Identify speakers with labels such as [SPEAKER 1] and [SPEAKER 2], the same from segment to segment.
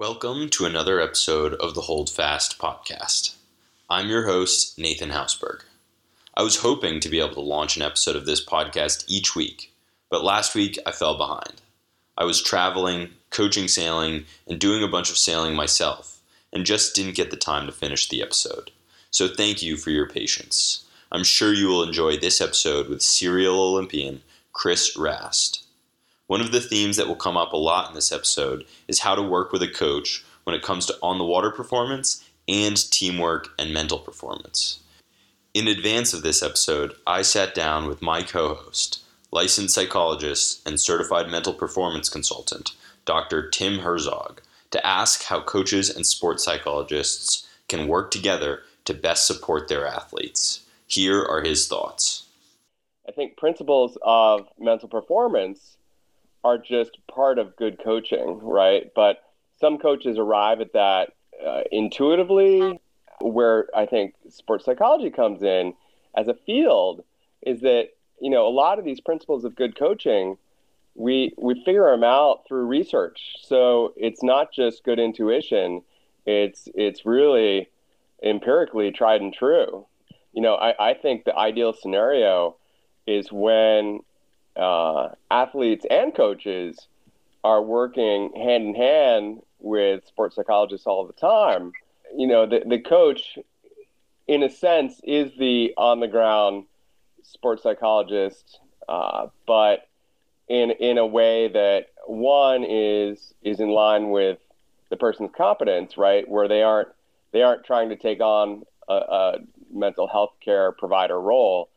[SPEAKER 1] Welcome to another episode of the Hold Fast podcast. I'm your host, Nathan Hausberg. I was hoping to be able to launch an episode of this podcast each week, but last week I fell behind. I was traveling, coaching sailing, and doing a bunch of sailing myself, and just didn't get the time to finish the episode. So thank you for your patience. I'm sure you will enjoy this episode with serial Olympian Chris Rast. One of the themes that will come up a lot in this episode is how to work with a coach when it comes to on the water performance and teamwork and mental performance. In advance of this episode, I sat down with my co host, licensed psychologist and certified mental performance consultant, Dr. Tim Herzog, to ask how coaches and sports psychologists can work together to best support their athletes. Here are his thoughts.
[SPEAKER 2] I think principles of mental performance are just part of good coaching, right? But some coaches arrive at that uh, intuitively. Where I think sports psychology comes in as a field is that you know a lot of these principles of good coaching we we figure them out through research. So it's not just good intuition; it's it's really empirically tried and true. You know, I, I think the ideal scenario is when uh, athletes and coaches are working hand in hand with sports psychologists all the time. You know, the, the coach, in a sense, is the on the ground sports psychologist, uh, but in in a way that one is is in line with the person's competence, right? Where they aren't they aren't trying to take on a, a mental health care provider role.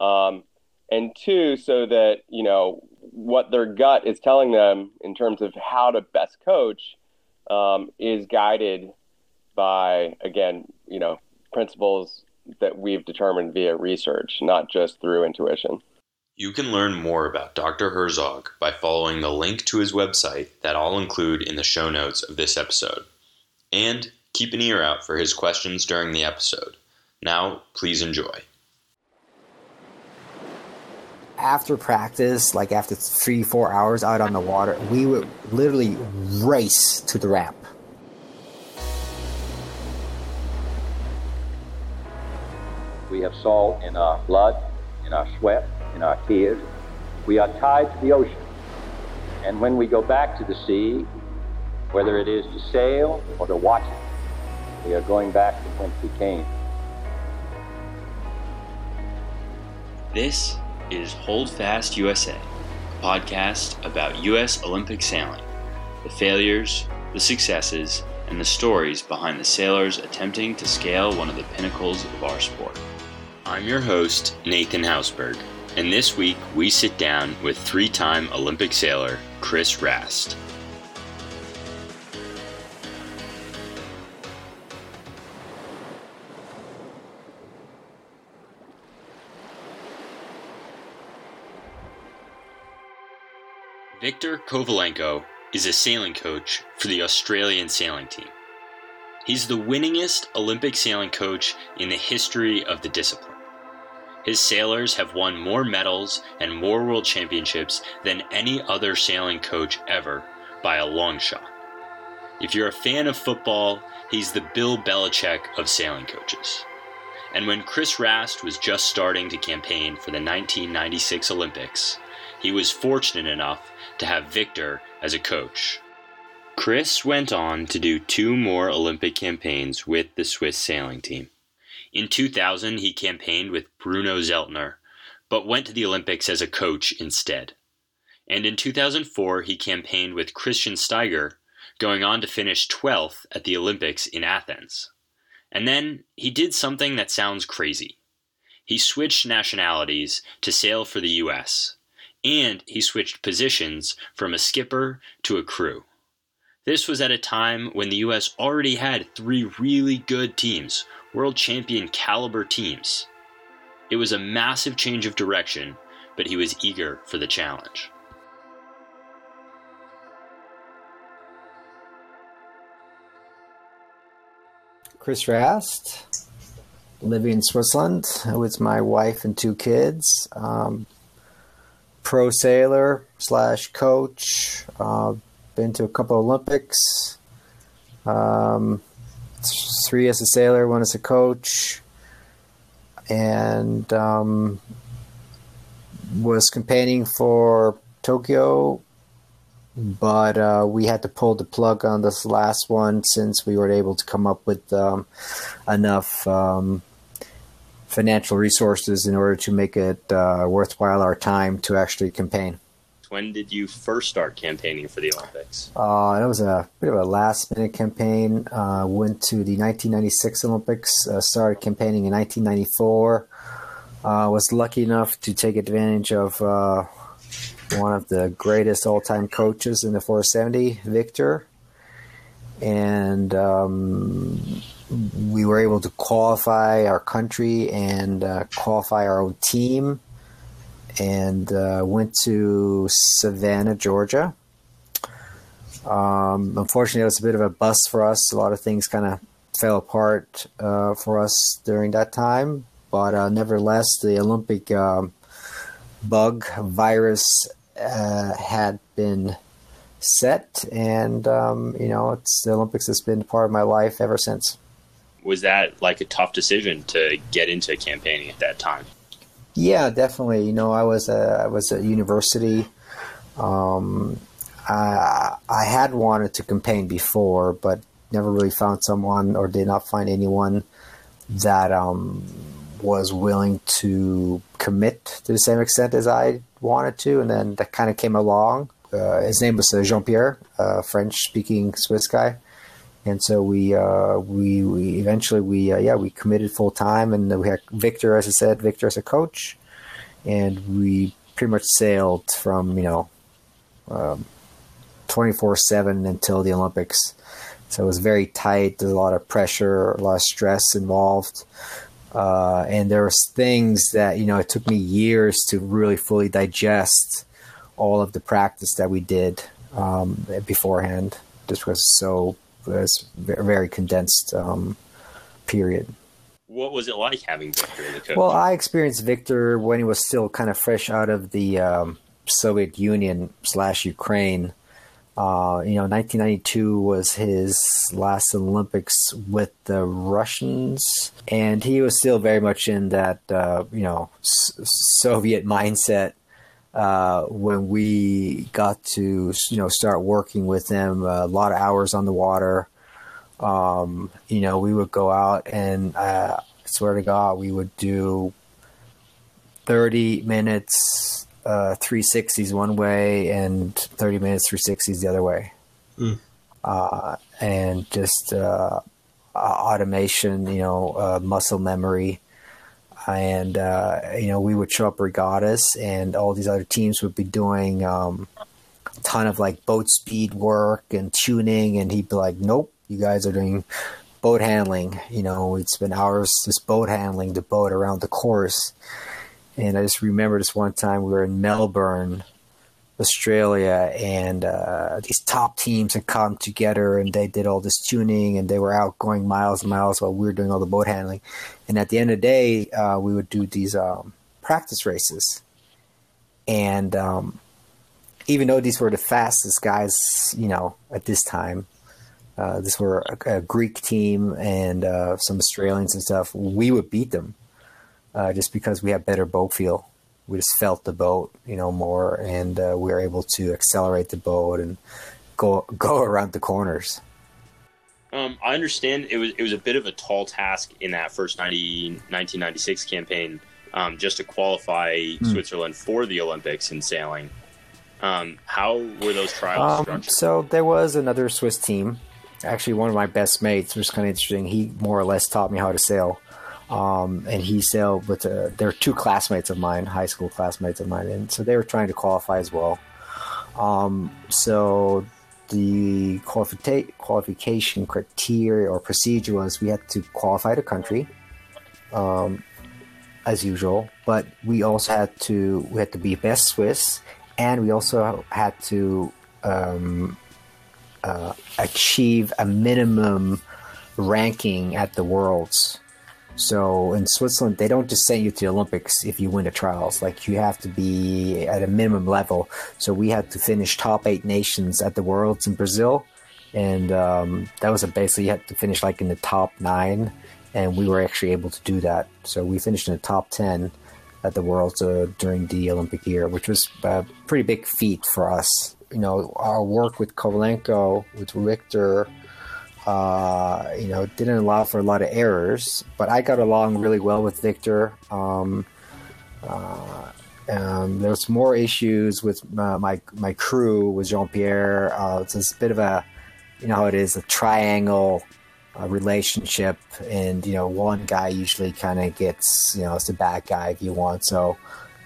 [SPEAKER 2] Um, and two, so that you know what their gut is telling them in terms of how to best coach um, is guided by again, you know, principles that we've determined via research, not just through intuition.
[SPEAKER 1] You can learn more about Dr. Herzog by following the link to his website that I'll include in the show notes of this episode. And keep an ear out for his questions during the episode. Now, please enjoy
[SPEAKER 3] after practice, like after three, four hours out on the water, we would literally race to the ramp.
[SPEAKER 4] We have salt in our blood, in our sweat, in our tears. We are tied to the ocean. And when we go back to the sea, whether it is to sail or to watch it, we are going back to whence we came.
[SPEAKER 1] This is Hold Fast USA, a podcast about U.S. Olympic sailing, the failures, the successes, and the stories behind the sailors attempting to scale one of the pinnacles of our sport. I'm your host, Nathan Hausberg, and this week we sit down with three time Olympic sailor Chris Rast. Viktor Kovalenko is a sailing coach for the Australian sailing team. He's the winningest Olympic sailing coach in the history of the discipline. His sailors have won more medals and more world championships than any other sailing coach ever by a long shot. If you're a fan of football, he's the Bill Belichick of sailing coaches. And when Chris Rast was just starting to campaign for the 1996 Olympics, he was fortunate enough to have Victor as a coach. Chris went on to do two more Olympic campaigns with the Swiss sailing team. In 2000, he campaigned with Bruno Zeltner, but went to the Olympics as a coach instead. And in 2004, he campaigned with Christian Steiger, going on to finish 12th at the Olympics in Athens. And then he did something that sounds crazy. He switched nationalities to sail for the US, and he switched positions from a skipper to a crew. This was at a time when the US already had three really good teams, world champion caliber teams. It was a massive change of direction, but he was eager for the challenge.
[SPEAKER 3] Chris Rast, living in Switzerland with my wife and two kids. Um, pro sailor slash coach. Uh, been to a couple Olympics. Um, three as a sailor, one as a coach, and um, was campaigning for Tokyo, but uh, we had to pull the plug on this last one since we weren't able to come up with um, enough um, financial resources in order to make it uh, worthwhile our time to actually campaign.
[SPEAKER 1] When did you first start campaigning for the Olympics?
[SPEAKER 3] Uh, it was a bit of a last minute campaign. Uh, went to the 1996 Olympics, uh, started campaigning in 1994. Uh, was lucky enough to take advantage of uh, one of the greatest all time coaches in the 470, Victor. And um, we were able to qualify our country and uh, qualify our own team and uh, went to Savannah, Georgia. Um, unfortunately, it was a bit of a bust for us. A lot of things kind of fell apart uh, for us during that time, but uh, nevertheless, the Olympic um, bug virus uh, had been set, and um, you know, it's the Olympics has been part of my life ever since.
[SPEAKER 1] Was that like a tough decision to get into campaigning at that time?
[SPEAKER 3] Yeah, definitely. You know, I was a, I was at university. Um, I, I had wanted to campaign before, but never really found someone or did not find anyone that um, was willing to commit to the same extent as I wanted to. And then that kind of came along. Uh, his name was uh, Jean Pierre, a French speaking Swiss guy. And so we, uh, we, we eventually we, uh, yeah, we committed full time and we had Victor, as I said, Victor as a coach. And we pretty much sailed from, you know, um, 24 7 until the Olympics. So it was very tight. There's a lot of pressure, a lot of stress involved. Uh, and there was things that, you know, it took me years to really fully digest all of the practice that we did um, beforehand, just was so, it's very condensed um, period.
[SPEAKER 1] What was it like having Victor in the coach?
[SPEAKER 3] Well, I experienced Victor when he was still kind of fresh out of the um, Soviet Union slash Ukraine. Uh, you know, 1992 was his last Olympics with the Russians, and he was still very much in that uh, you know S- Soviet mindset. Uh, when we got to you know start working with them a lot of hours on the water. Um, you know, we would go out and uh, I swear to God, we would do 30 minutes uh, 360s one way and 30 minutes 360s the other way.
[SPEAKER 1] Mm.
[SPEAKER 3] Uh, and just uh, automation, you know, uh, muscle memory. And, uh, you know, we would show up regattas and all these other teams would be doing um, a ton of like boat speed work and tuning. And he'd be like, nope, you guys are doing boat handling. You know, we'd spend hours just boat handling the boat around the course. And I just remember this one time we were in Melbourne, Australia, and uh, these top teams had come together and they did all this tuning and they were out going miles and miles while we were doing all the boat handling. And at the end of the day, uh, we would do these um, practice races. And um, even though these were the fastest guys, you know, at this time, uh, this were a, a, Greek team and uh, some Australians and stuff, we would beat them uh, just because we have better boat feel. We just felt the boat, you know, more, and uh, we were able to accelerate the boat and go go around the corners.
[SPEAKER 1] Um, I understand it was it was a bit of a tall task in that first 90, 1996 campaign um, just to qualify mm. Switzerland for the Olympics in sailing. Um, how were those trials
[SPEAKER 3] um,
[SPEAKER 1] structured?
[SPEAKER 3] So there was another Swiss team. Actually, one of my best mates which was kind of interesting. He more or less taught me how to sail. Um, and he sailed with uh, there are two classmates of mine, high school classmates of mine, and so they were trying to qualify as well. Um, so the qualifi- qualification criteria or procedure was we had to qualify the country, um, as usual, but we also had to we had to be best Swiss, and we also had to um, uh, achieve a minimum ranking at the worlds. So in Switzerland, they don't just send you to the Olympics if you win the trials. Like you have to be at a minimum level. So we had to finish top eight nations at the Worlds in Brazil, and um, that was a basically you had to finish like in the top nine, and we were actually able to do that. So we finished in the top ten at the Worlds uh, during the Olympic year, which was a pretty big feat for us. You know, our work with Kovalenko, with Richter, uh, you know, didn't allow for a lot of errors, but I got along really well with Victor. Um, uh, um, there was more issues with uh, my my crew with Jean Pierre. Uh, it's a bit of a, you know, how it is a triangle uh, relationship, and you know, one guy usually kind of gets, you know, it's the bad guy if you want. So,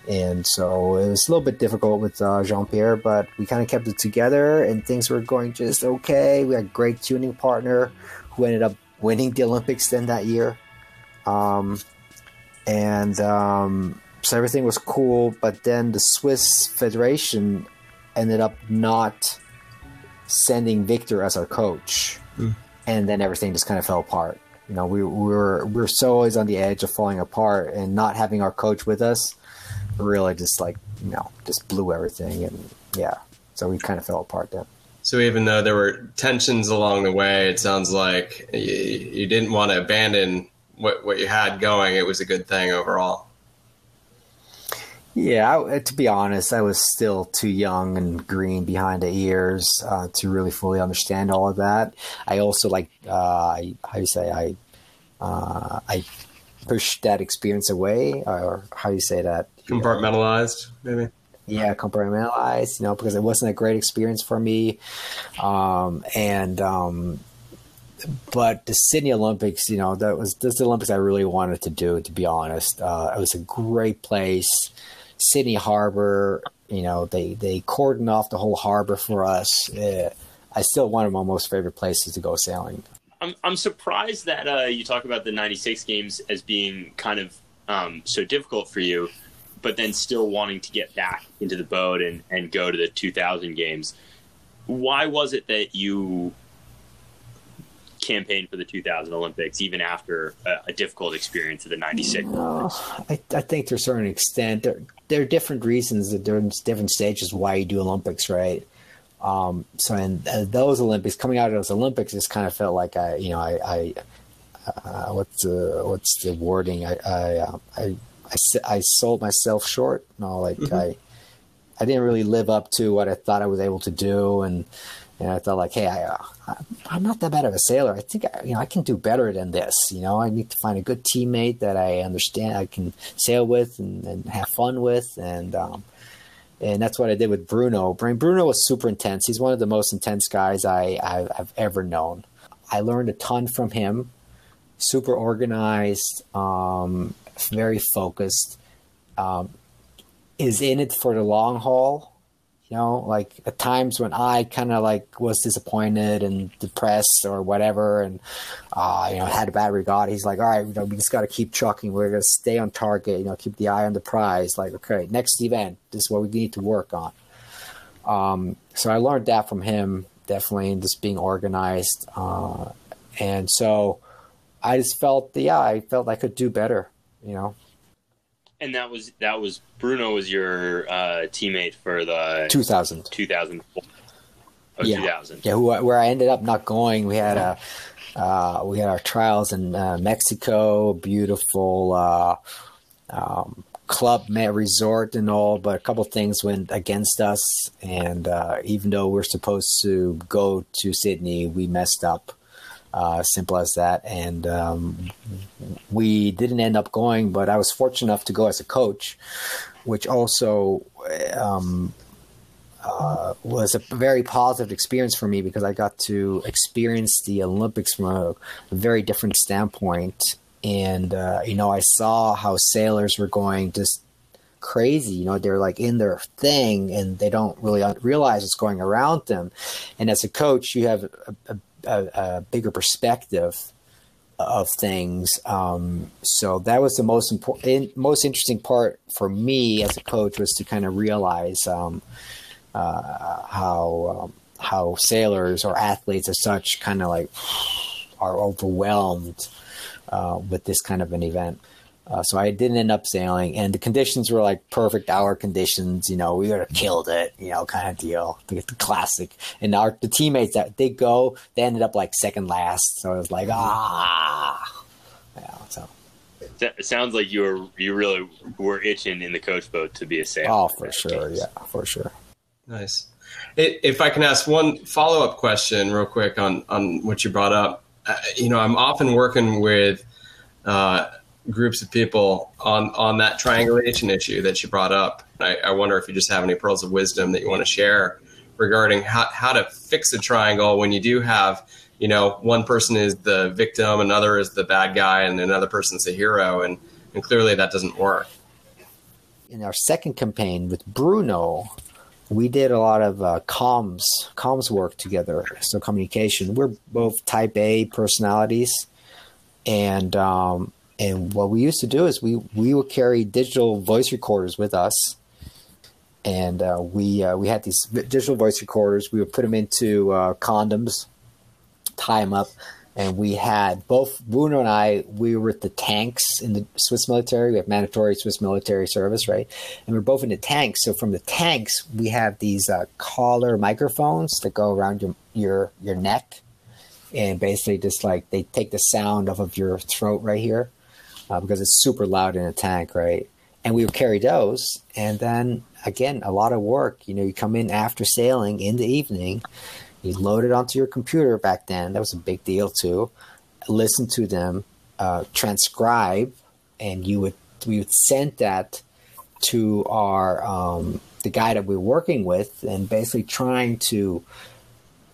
[SPEAKER 3] and so it was a little bit difficult with uh, Jean Pierre, but we kind of kept it together, and things were going just okay. We had a great tuning partner who ended up winning the Olympics then that year, um, and. Um, so everything was cool, but then the Swiss Federation ended up not sending Victor as our coach, mm. and then everything just kind of fell apart. You know, we, we were we were so always on the edge of falling apart, and not having our coach with us really just like you know just blew everything, and yeah, so we kind of fell apart then.
[SPEAKER 5] So even though there were tensions along the way, it sounds like you, you didn't want to abandon what what you had going. It was a good thing overall.
[SPEAKER 3] Yeah, I, to be honest, I was still too young and green behind the ears uh, to really fully understand all of that. I also like, uh, I, how you say, I, uh, I pushed that experience away, or how do you say that?
[SPEAKER 5] Compartmentalized, maybe.
[SPEAKER 3] Yeah, compartmentalized. You know, because it wasn't a great experience for me, um, and um, but the Sydney Olympics, you know, that was this the Olympics I really wanted to do. To be honest, uh, it was a great place. Sydney Harbor, you know, they they cordon off the whole harbor for us. Uh, I still one of my most favorite places to go sailing.
[SPEAKER 1] I'm I'm surprised that uh, you talk about the '96 games as being kind of um, so difficult for you, but then still wanting to get back into the boat and and go to the 2000 games. Why was it that you campaigned for the 2000 Olympics, even after a, a difficult experience of the 96?
[SPEAKER 3] No, I, I, think to a certain extent, there, there are different reasons that there are different stages why you do Olympics, right? Um, so in uh, those Olympics, coming out of those Olympics, just kind of felt like I, you know, I, I uh, what's the what's the wording? I I, uh, I I, I sold myself short. You No, like mm-hmm. I I didn't really live up to what I thought I was able to do, and and I thought like, hey, I, uh, I'm not that bad of a sailor. I think I, you know I can do better than this. You know, I need to find a good teammate that I understand I can sail with and, and have fun with, and um, and that's what I did with Bruno. Bruno was super intense. He's one of the most intense guys I I've, I've ever known. I learned a ton from him. Super organized, um, very focused. Um, is in it for the long haul you know, like at times when I kind of like was disappointed and depressed or whatever, and uh, you know had a bad regatta, he's like, all right, you know, we just got to keep trucking. We're gonna stay on target. You know, keep the eye on the prize. Like, okay, next event, this is what we need to work on. Um, so I learned that from him, definitely, and just being organized. Uh, and so I just felt, yeah, I felt I could do better. You know.
[SPEAKER 1] And that was that was Bruno was your uh, teammate for the
[SPEAKER 3] 2000
[SPEAKER 1] 2000 oh,
[SPEAKER 3] yeah.
[SPEAKER 1] 2000
[SPEAKER 3] yeah who, where I ended up not going we had a uh, we had our trials in uh, Mexico beautiful uh, um, club resort and all but a couple things went against us and uh, even though we're supposed to go to Sydney we messed up uh, simple as that. And um, we didn't end up going, but I was fortunate enough to go as a coach, which also um, uh, was a very positive experience for me because I got to experience the Olympics from a, very different standpoint. And, uh, you know, I saw how sailors were going just crazy. You know, they're like in their thing and they don't really realize what's going around them. And as a coach, you have a, a a, a bigger perspective of things. Um, so that was the most important, most interesting part for me as a coach was to kind of realize um, uh, how um, how sailors or athletes as such kind of like are overwhelmed uh, with this kind of an event. Uh, so I didn't end up sailing, and the conditions were like perfect our conditions. You know, we would have killed it. You know, kind of deal. The, the classic. And our the teammates that they go, they ended up like second last. So it was like ah, yeah. So
[SPEAKER 1] it sounds like you were you really were itching in the coach boat to be a sailor.
[SPEAKER 3] Oh, for sure. Games. Yeah, for sure.
[SPEAKER 5] Nice. If I can ask one follow up question, real quick on on what you brought up, uh, you know, I'm often working with. Uh, groups of people on on that triangulation issue that you brought up. I, I, wonder if you just have any pearls of wisdom that you want to share regarding how, how to fix a triangle when you do have, you know, one person is the victim, another is the bad guy, and another person's the hero, and and clearly that doesn't work.
[SPEAKER 3] In our second campaign with Bruno, we did a lot of uh, comms comms work together. So communication. We're both Type A personalities, and um, and what we used to do is we we would carry digital voice recorders with us, and uh, we uh, we had these digital voice recorders. We would put them into uh, condoms, tie them up, and we had both Bruno and I. We were at the tanks in the Swiss military. We have mandatory Swiss military service, right? And we're both in the tanks. So from the tanks, we have these uh, collar microphones that go around your your your neck, and basically just like they take the sound off of your throat right here uh, because it's super loud in a tank, right? And we would carry those, and then again, a lot of work. You know, you come in after sailing in the evening, you load it onto your computer. Back then, that was a big deal too. Listen to them, uh, transcribe, and you would we would send that to our um, the guy that we're working with, and basically trying to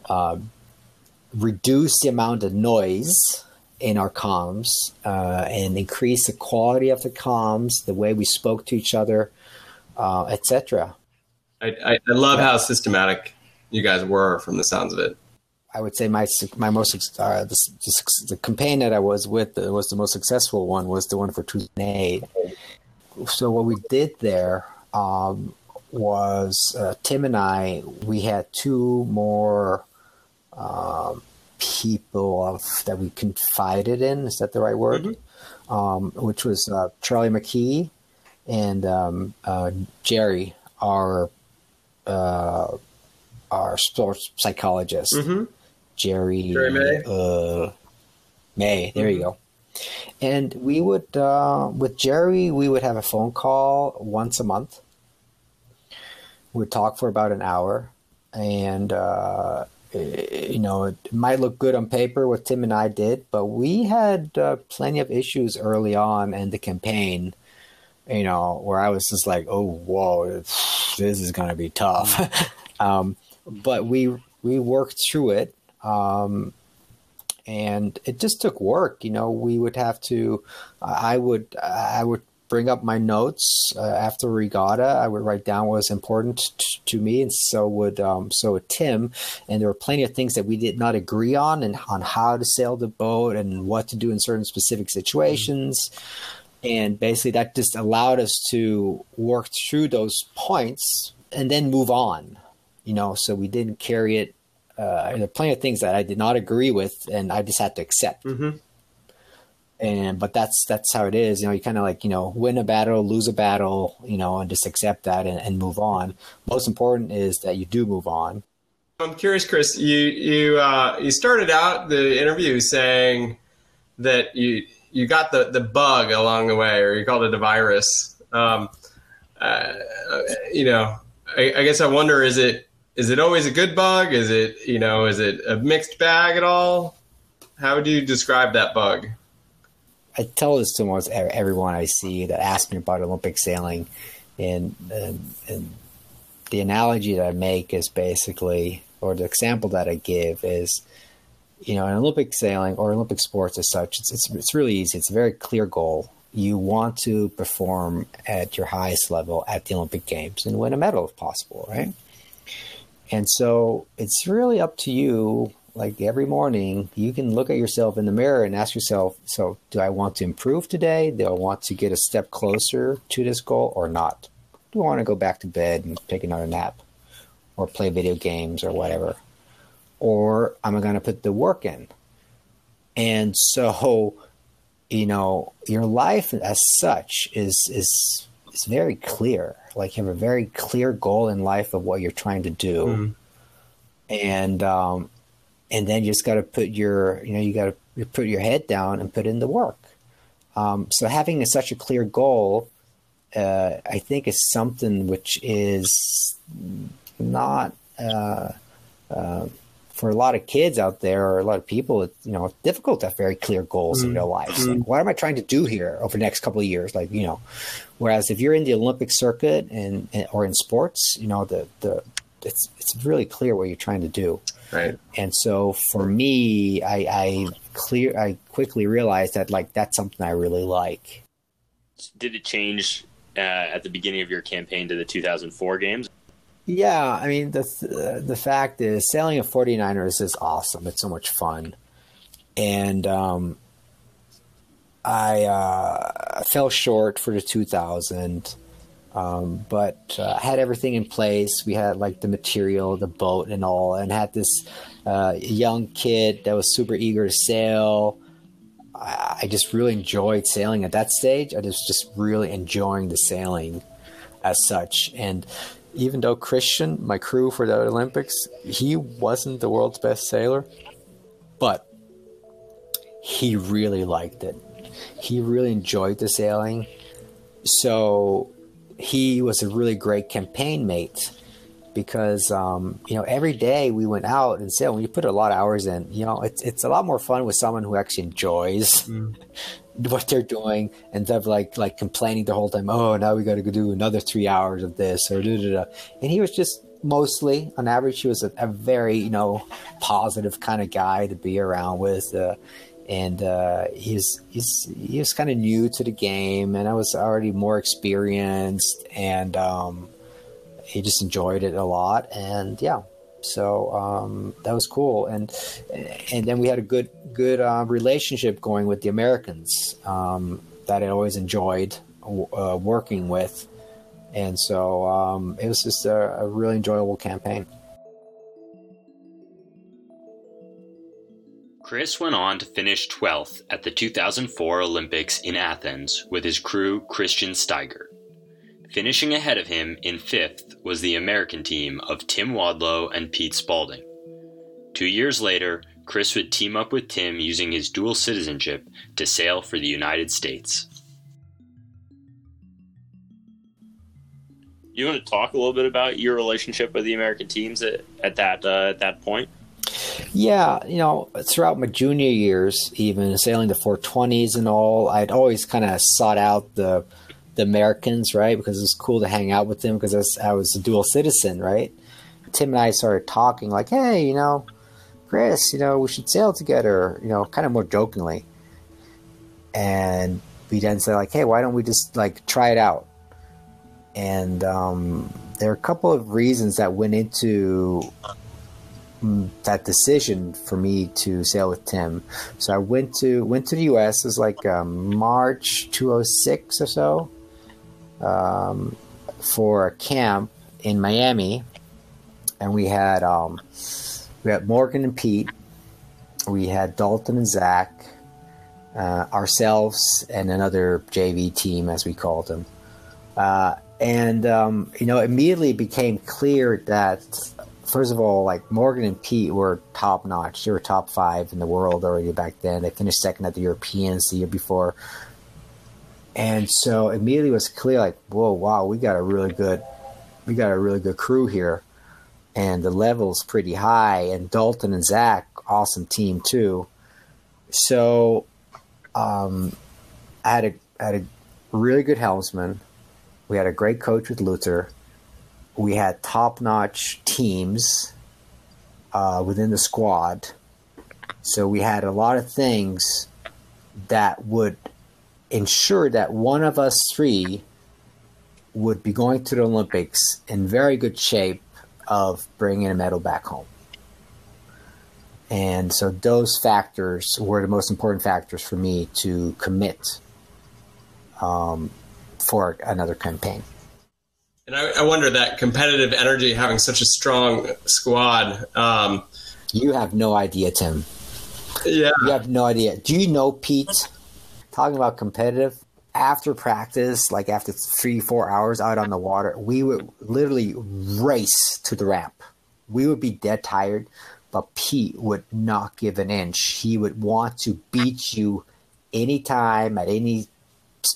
[SPEAKER 3] uh, reduce the amount of noise in our comms uh, and increase the quality of the comms, the way we spoke to each other, uh, etc.
[SPEAKER 5] I, I, I, love how systematic you guys were from the sounds of it.
[SPEAKER 3] I would say my my most uh, the, the, the, campaign that I was with was the most successful one was the one for 2008. So what we did there um, was uh, Tim and I we had two more. Um, people of that we confided in. Is that the right word? Mm-hmm. Um, which was uh, Charlie McKee and um, uh, Jerry, our uh, our sports psychologist.
[SPEAKER 5] Mm-hmm.
[SPEAKER 3] Jerry,
[SPEAKER 5] Jerry May.
[SPEAKER 3] Uh, May. There mm-hmm. you go. And we would, uh, with Jerry, we would have a phone call once a month. We'd talk for about an hour, and uh, you know, it might look good on paper what Tim and I did, but we had uh, plenty of issues early on in the campaign. You know, where I was just like, "Oh, whoa, this is going to be tough," um, but we we worked through it, um, and it just took work. You know, we would have to. I would I would bring up my notes uh, after regatta. I would write down what was important t- to me, and so would um, so would Tim. And there were plenty of things that we did not agree on, and on how to sail the boat and what to do in certain specific situations. And basically, that just allowed us to work through those points and then move on. You know, so we didn't carry it. Uh, there are plenty of things that I did not agree with, and I just had to accept.
[SPEAKER 5] Mm-hmm
[SPEAKER 3] and but that's that's how it is. You know you kind of like you know win a battle lose a battle you know and just accept that and, and, move on. Most important is that you do move on.
[SPEAKER 5] I'm curious chris you you uh, you started out the interview saying that you you got the the bug along the way or you called it a virus. Um, uh, you know I, I guess i wonder is it is it always a good bug? Is it you know is it a mixed bag at all? How would you describe that bug
[SPEAKER 3] I tell this to almost everyone I see that asks me about Olympic sailing, and, and, and the analogy that I make is basically, or the example that I give is, you know, in Olympic sailing or Olympic sports as such, it's, it's, it's really easy. It's a very clear goal. You want to perform at your highest level at the Olympic Games and win a medal if possible, right? And so it's really up to you like every morning, you can look at yourself in the mirror and ask yourself, so do I want to improve today? Do I want to get a step closer to this goal or not? Do I want to go back to bed and take another nap or play video games or whatever? Or am I going to put the work in? And so you know, your life as such is is is very clear. Like you have a very clear goal in life of what you're trying to do, mm. and um, and then you just got to put your you know you got to put your head down and put in the work. Um, so having a, such a clear goal, uh, I think, is something which is not. Uh, uh, for a lot of kids out there or a lot of people, it's, you know, it's difficult to have very clear goals mm in their lives. mm Like, what am I trying to do here over the next couple of years? Like, you know, whereas if you're in the Olympic circuit and, and or in sports, you know, the, the, it's, it's really clear what you're trying to do.
[SPEAKER 5] Right.
[SPEAKER 3] And so for me, I, I clear, I quickly realized that like, that's something I really like.
[SPEAKER 1] Did it change uh, at the beginning of your campaign to the 2004 games?
[SPEAKER 3] Yeah, I mean the the fact is sailing a 49ers is awesome. It's so much fun, and um, I uh, fell short for the 2000, um, but uh, had everything in place. We had like the material, the boat, and all, and had this uh, young kid that was super eager to sail. I, I just really enjoyed sailing at that stage. I was just really enjoying the sailing as such, and even though Christian, my crew for the Olympics, he wasn't the world's best sailor, but he really liked it. He really enjoyed the sailing. So he was a really great campaign mate because um, you know every day we went out and sailed. When you put a lot of hours in, you know it's it's a lot more fun with someone who actually enjoys mm. what they're doing instead of like like complaining the whole time. Oh, now we got to go do another three hours of this or da da da. And he was just mostly on average he was a, a very you know positive kind of guy to be around with. Uh, and uh, he's he's he was kind of new to the game, and I was already more experienced, and um, he just enjoyed it a lot. And yeah, so um, that was cool, and and then we had a good good uh, relationship going with the Americans um, that I always enjoyed uh, working with, and so um, it was just a, a really enjoyable campaign.
[SPEAKER 1] Chris went on to finish 12th at the 2004 Olympics in Athens with his crew Christian Steiger. Finishing ahead of him in fifth was the American team of Tim Wadlow and Pete Spaulding. Two years later, Chris would team up with Tim using his dual citizenship to sail for the United States. You want to talk a little bit about your relationship with the American teams at, at that uh, at that point?
[SPEAKER 3] Yeah, you know, throughout my junior years, even sailing the 420s and all, I'd always kind of sought out the the Americans, right? Because it was cool to hang out with them because I was, I was a dual citizen, right? Tim and I started talking like, hey, you know, Chris, you know, we should sail together, you know, kind of more jokingly. And we then said like, hey, why don't we just like try it out? And um, there are a couple of reasons that went into that decision for me to sail with Tim. So I went to went to the U.S. It was like um, March 206 or so, um, for a camp in Miami, and we had um, we had Morgan and Pete, we had Dalton and Zach, uh, ourselves, and another JV team, as we called them. Uh, and um, you know, immediately became clear that first of all, like Morgan and Pete were top notch. They were top five in the world already back then. They finished second at the Europeans the year before. And so immediately was clear, like, whoa, wow, we got a really good, we got a really good crew here, and the level's pretty high. And Dalton and Zach, awesome team too. So, um, I had a I had a really good helmsman. We had a great coach with Luther. We had top notch teams uh, within the squad. So we had a lot of things that would ensure that one of us three would be going to the Olympics in very good shape of bringing a medal back home. And so those factors were the most important factors for me to commit um, for another campaign.
[SPEAKER 5] And I, I, wonder that competitive energy, having such a strong squad. Um,
[SPEAKER 3] you have no idea, Tim.
[SPEAKER 5] Yeah.
[SPEAKER 3] You have no idea. Do you know Pete? talking about competitive. After practice, like after three, four hours out on the water, we would literally race to the ramp. We would be dead tired, but Pete would not give an inch. He would want to beat you anytime at any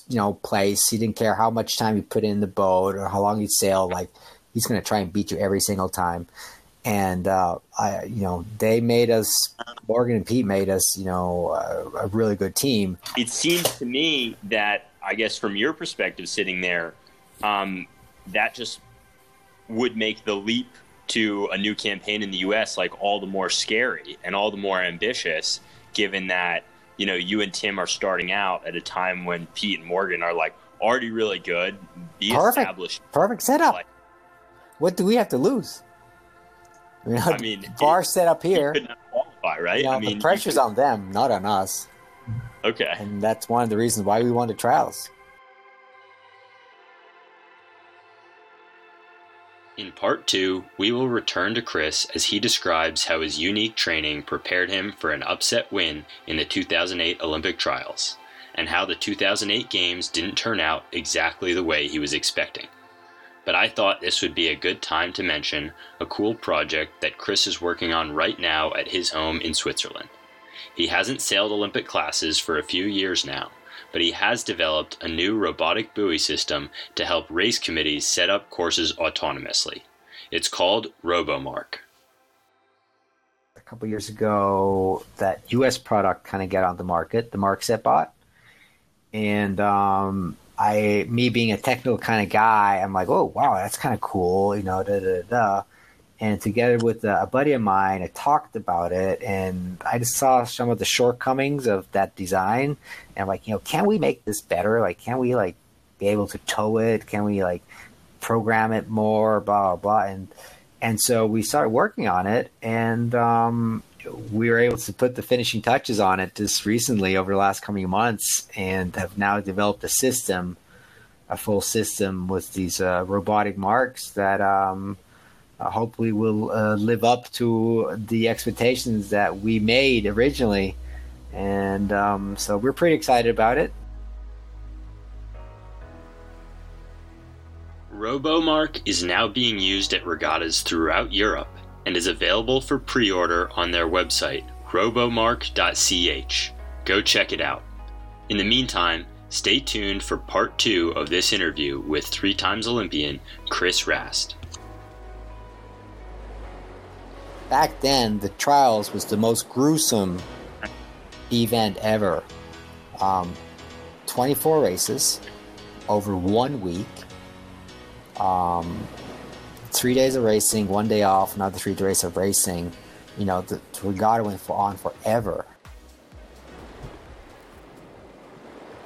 [SPEAKER 3] you know place. He didn't care how much time you put in the boat or how long you sail. Like he's going to try and beat you every single time. And uh, I, you know, they made us. Morgan and Pete made us, you know, a, a really good team.
[SPEAKER 1] It seems to me that I guess from your perspective, sitting there, um, that just would make the leap to a new campaign in the U.S. like all the more scary and all the more ambitious, given that you know you and Tim are starting out at a time when Pete and Morgan are like already really good, be
[SPEAKER 3] Perfect.
[SPEAKER 1] established.
[SPEAKER 3] Perfect setup.
[SPEAKER 1] Like,
[SPEAKER 3] What do we have to lose? I mean,
[SPEAKER 1] I mean,
[SPEAKER 3] bar
[SPEAKER 1] it-
[SPEAKER 3] set up here.
[SPEAKER 1] qualify, right?
[SPEAKER 3] You know,
[SPEAKER 1] I mean,
[SPEAKER 3] the pressure's on them, not on us,
[SPEAKER 1] Okay.
[SPEAKER 3] and that's one of the reasons why we wanted trials.
[SPEAKER 1] In part two, we will return to Chris as he describes how his unique training prepared him for an upset win in the 2008 Olympic trials, and how the 2008 games didn't turn out exactly the way he was expecting. But I thought this would be a good time to mention a cool project that Chris is working on right now at his home in Switzerland. He hasn't sailed Olympic classes for a few years now, but he has developed a new robotic buoy system to help race committees set up courses autonomously. It's called RoboMark.
[SPEAKER 3] a couple years ago that U.S. product kind of got on the market, the MarkSetBot, and um, I, me being a technical kind of guy, I'm like, oh wow, that's kind of cool, you know, da da da. And together with a buddy of mine, I talked about it, and I just saw some of the shortcomings of that design, and like, you know, can we make this better? Like, can we like be able to tow it? Can we like program it more? Blah blah blah. And and so we started working on it, and um, we were able to put the finishing touches on it just recently over the last coming months, and have now developed a system, a full system with these uh, robotic marks that um, hopefully will uh, live up to the expectations that we made originally. And um, so we're pretty excited about it.
[SPEAKER 1] RoboMark is now being used at regattas throughout Europe and is available for pre order on their website, robomark.ch. Go check it out. In the meantime, stay tuned for part two of this interview with three times Olympian Chris Rast.
[SPEAKER 3] Back then the trials was the most gruesome event ever. Um, 24 races over one week. Um, three days of racing one day off another three days of racing. You know the, regatta went on forever.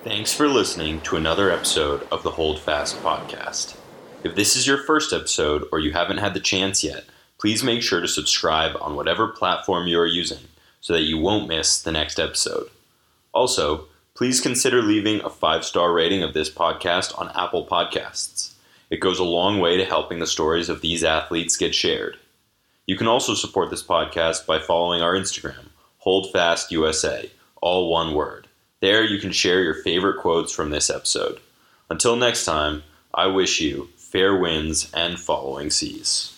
[SPEAKER 1] Thanks for listening to another episode of the Hold Fast podcast. If this is your first episode or you haven't had the chance yet, please make sure to subscribe on whatever platform you are using so that you won't miss the next episode. Also, please consider leaving a five star rating of this podcast on Apple Podcasts. It goes a long way to helping the stories of these athletes get shared. You can also support this podcast by following our Instagram, HoldFastUSA, all one word. There you can share your favorite quotes from this episode. Until next time, I wish you fair winds and following seas.